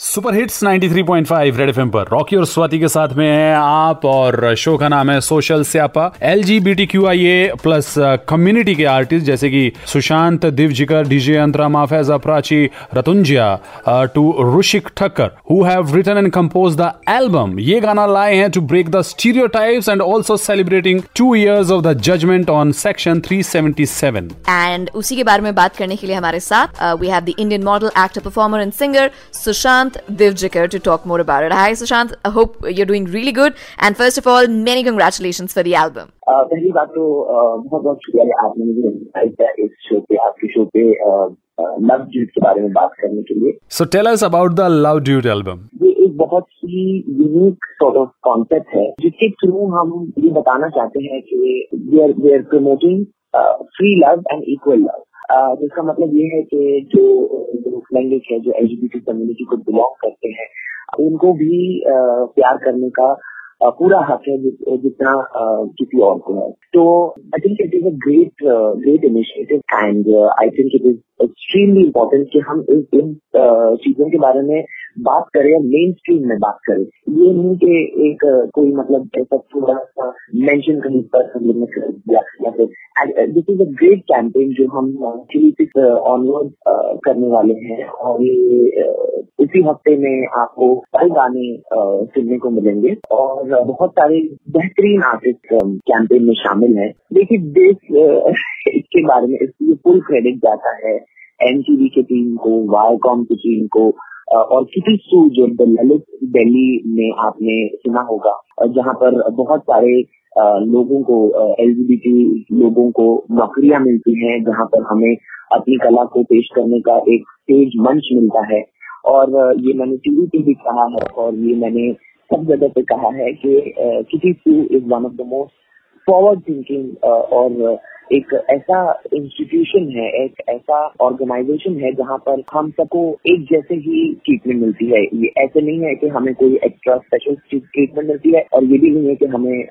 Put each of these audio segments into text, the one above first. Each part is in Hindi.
सुपर हिट्स 93.5 रेड एफएम पर। रॉकी और स्वाति के साथ में है आप और शो का नाम है सोशल स्यापा। L G B T Q I A plus community के आर्टिस्ट जैसे कि Sushant Divjikar DJ Antara Mafeja Prachi Ratunjiya to Rishik Thakkar who have written and compose the album ये गाना लाए हैं to break the stereotypes and also celebrating two years of the judgement on section 377 and उसी के बारे में बात करने के लिए हमारे साथ we have the Indian model actor performer and singer Sushant Sushant Divjikar to talk more about it. Hi, Sushant. I hope you're doing really good. And first of all, many congratulations for the album. पहली बात तो बहुत बहुत शुक्रिया आपने मुझे इनवाइट किया इस शो पे आपके शो पे लव ड्यूट के बारे में बात करने के लिए so tell us about the love duet album ये एक बहुत ही यूनिक सॉर्ट ऑफ़ कॉन्सेप्ट है जिसके थ्रू हम ये बताना चाहते हैं कि we are we are promoting free love and equal love जिसका मतलब ये है कि जो लैंग्वेज है, जो एलजीबीटी कम्युनिटी को बिलोंग करते हैं, उनको भी प्यार करने का पूरा हक है जितना किसी और को है। तो I think it is a great great initiative and I think it is extremely important कि हम इस, इन चीज़ों के बारे में बात करें या मेन स्ट्रीम में बात करें, ये नहीं कि एक कोई मतलब ऐसा थोड़ा सा मेंशन कहीं पर हम लोग ने कर दिया या फिर this is a great campaign जो हम एक्चुअली ऑनवर्ड करने वाले हैं, और ये इसी हफ़्ते में आपको कई गाने सुनने को मिलेंगे, और बहुत सारे बेहतरीन आर्टिस्ट कैंपेन में शामिल हैं। देखिए देश इसके बारे में इसलिए फुल क्रेडिट जाता है एनटीवी की टीम को वायकॉम की टीम को और किसी सू जो ललित दिल्ली में आपने सुना होगा जहाँ पर बहुत सारे लोगों को एलजीबीटी लोगों को नौकरियाँ मिलती हैं, जहाँ पर हमें अपनी कला को पेश करने का एक स्टेज मंच मिलता है। और ये मैंने टीवी पे भी कहा है और ये मैंने सब जगह पे कहा है कि किसी सू is one of the most forward thinking और एक ऐसा इंस्टीट्यूशन है, एक ऐसा ऑर्गेनाइजेशन है जहाँ पर हम सबको एक जैसे ही ट्रीटमेंट मिलती है। ये ऐसे नहीं है कि हमें कोई एक्स्ट्रा स्पेशल ट्रीटमेंट मिलती है और ये भी नहीं है कि हमें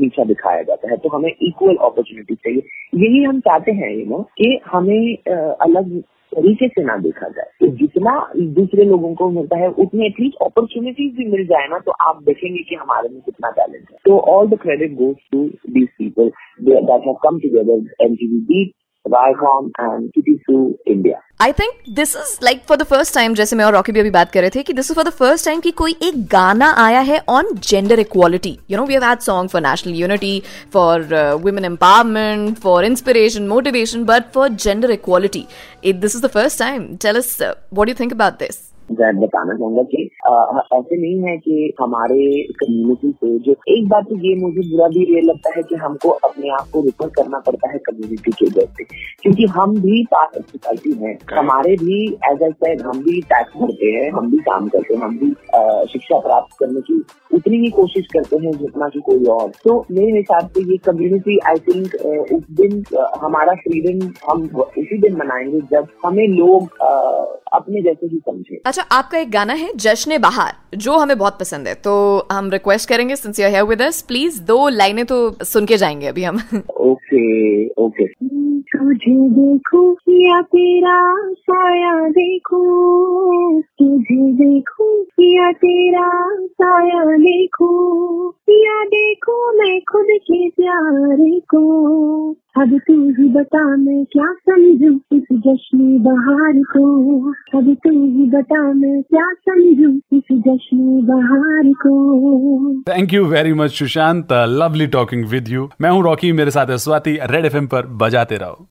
नीचा दिखाया जाता है। तो हमें इक्वल अपॉर्चुनिटी चाहिए। यही हम चाहते हैं यू नो कि हमें अलग तरीके से ना देखा जाए। तो जितना दूसरे लोगों को मिलता है, उतनी एटलीस्ट अपॉर्चुनिटीज़ भी मिल जाए ना तो आप देखेंगे कि हमारे में कितना टैलेंट है। तो all the credit goes to these people that have come together MTV beat Viacom and TT2 India. I think this is like for the first time जैसे मैं और रॉकी भी अभी बात कर रहे थे, कि this is for the first time कि कोई एक गाना आया है on gender equality you know we have had song for national unity for women empowerment for inspiration motivation but for gender equality this is the first time tell us what do think about this मैं बताना चाहूँगा कि। ऐसे नहीं है कि हमारे कम्युनिटी से जो एक बात तो ये मुझे बुरा भी ये लगता है कि हमको अपने आप को रिफर करना पड़ता है कम्युनिटी के जैसे क्योंकि हम भी पार्ट ऑफ़ सोसाइटी हैं। हमारे भी एज ए सेड हम भी टैक्स भरते हैं हम भी काम करते हैं हम भी शिक्षा प्राप्त करने की उतनी ही कोशिश करते हैं जितना की कोई और। तो मेरे हिसाब से ये कम्युनिटी आई थिंक उस दिन हमारा फ्रीडम हम उसी दिन मनाएँगे जब हमें लोग अपने जैसे ही समझे। अच्छा आपका एक गाना है जश्न बहार जो हमें बहुत पसंद है। तो हम रिक्वेस्ट करेंगे since you are with us please दो लाइनें तो सुन के जाएँगे अभी हम। ओके ओके तुझे देखो या तेरा साया देखो? तुझे देखो या तेरा साया देखो? या देखो मैं खुद के प्यारे को? अब तू ही बता मैं क्या समझू इस जश्न बहार को। अब तू ही बता मैं क्या समझू इस जश्न बहार को। Thank you very much Sushant lovely talking with you मैं हूँ रॉकी, मेरे साथ स्वाति रेड एफ़ पर बजाते रहो।